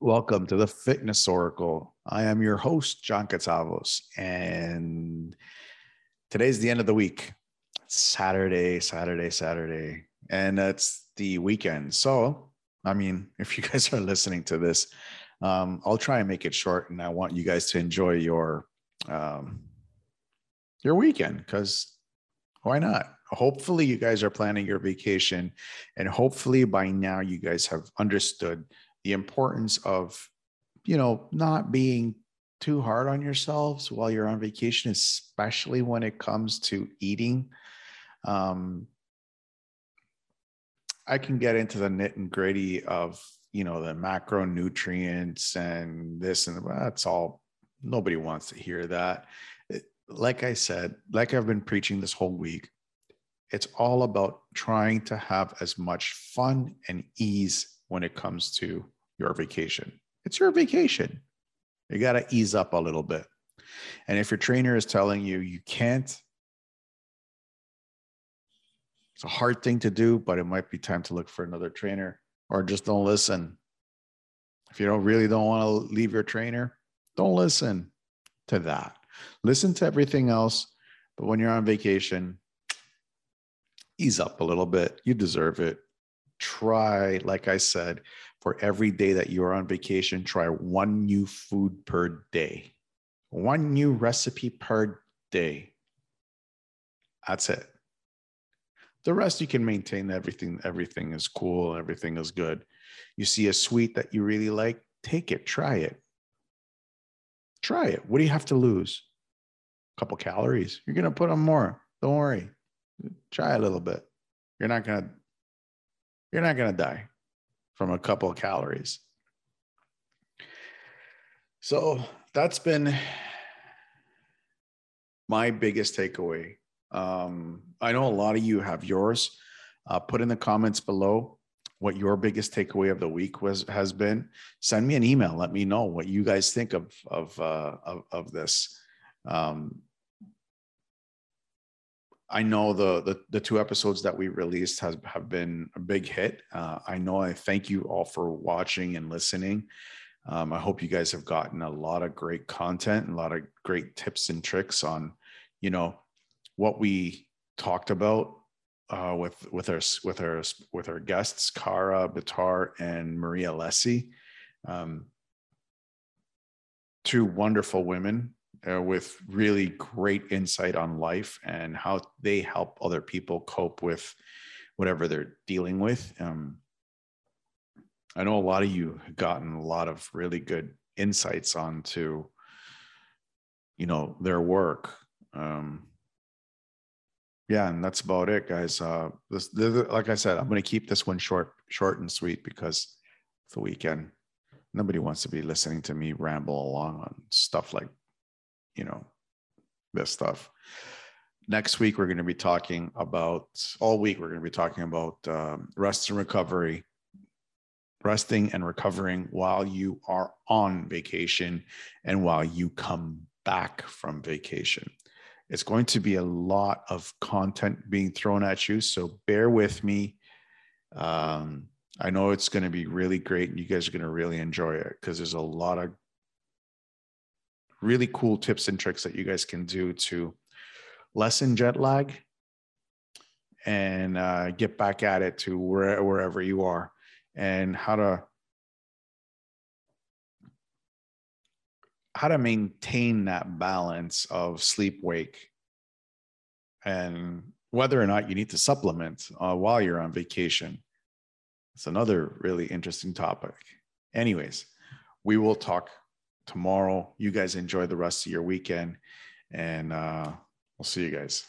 Welcome to the Fitness Oracle. I am your host, John Katsavos, and today's the end of the week. Saturday, Saturday, Saturday, and it's the weekend. So, I mean, if you guys are listening to this, um, I'll try and make it short, and I want you guys to enjoy your um, your weekend because why not? Hopefully, you guys are planning your vacation, and hopefully by now you guys have understood the importance of, you know, not being too hard on yourselves while you're on vacation, especially when it comes to eating. Um, I can get into the nit and gritty of, you know, the macronutrients and this and that's all. Nobody wants to hear that. Like I said, like I've been preaching this whole week, it's all about trying to have as much fun and ease when it comes to your vacation. It's your vacation. You got to ease up a little bit. And if your trainer is telling you you can't, it's a hard thing to do, but it might be time to look for another trainer or just don't listen. If you don't really don't want to leave your trainer, don't listen to that. Listen to everything else, but when you're on vacation, ease up a little bit. You deserve it. Try, like I said, for every day that you're on vacation, try one new food per day, one new recipe per day. That's it. The rest you can maintain everything. Everything is cool. Everything is good. You see a sweet that you really like, take it, try it. Try it. What do you have to lose? A couple calories. You're going to put on more. Don't worry. Try a little bit. You're not going to you're not going to die from a couple of calories. So that's been my biggest takeaway. Um, I know a lot of you have yours. Uh, put in the comments below what your biggest takeaway of the week was has been. Send me an email. Let me know what you guys think of of uh, of, of this. Um, I know the, the, the two episodes that we released has have been a big hit. Uh, I know I thank you all for watching and listening. Um, I hope you guys have gotten a lot of great content and a lot of great tips and tricks on, you know, what we talked about uh, with with our with our with our guests, Cara Bitar and Maria Lessie. Um, two wonderful women uh, with really great insight on life and how they help other people cope with whatever they're dealing with. Um, I know a lot of you have gotten a lot of really good insights onto, you know, their work. Um, yeah, and that's about it, guys. Uh, this, like I said, I'm going to keep this one short, short and sweet because it's the weekend. Nobody wants to be listening to me ramble along on stuff like you know, this stuff. Next week, we're going to be talking about, all week, we're going to be talking about um, rest and recovery, resting and recovering while you are on vacation and while you come back from vacation. It's going to be a lot of content being thrown at you. So bear with me. Um, I know it's going to be really great and you guys are going to really enjoy it because there's a lot of really cool tips and tricks that you guys can do to lessen jet lag and uh, get back at it to where, wherever you are and how to how to maintain that balance of sleep wake and whether or not you need to supplement uh, while you're on vacation. It's another really interesting topic. Anyways we will talk tomorrow. You guys enjoy the rest of your weekend, and uh, we'll see you guys.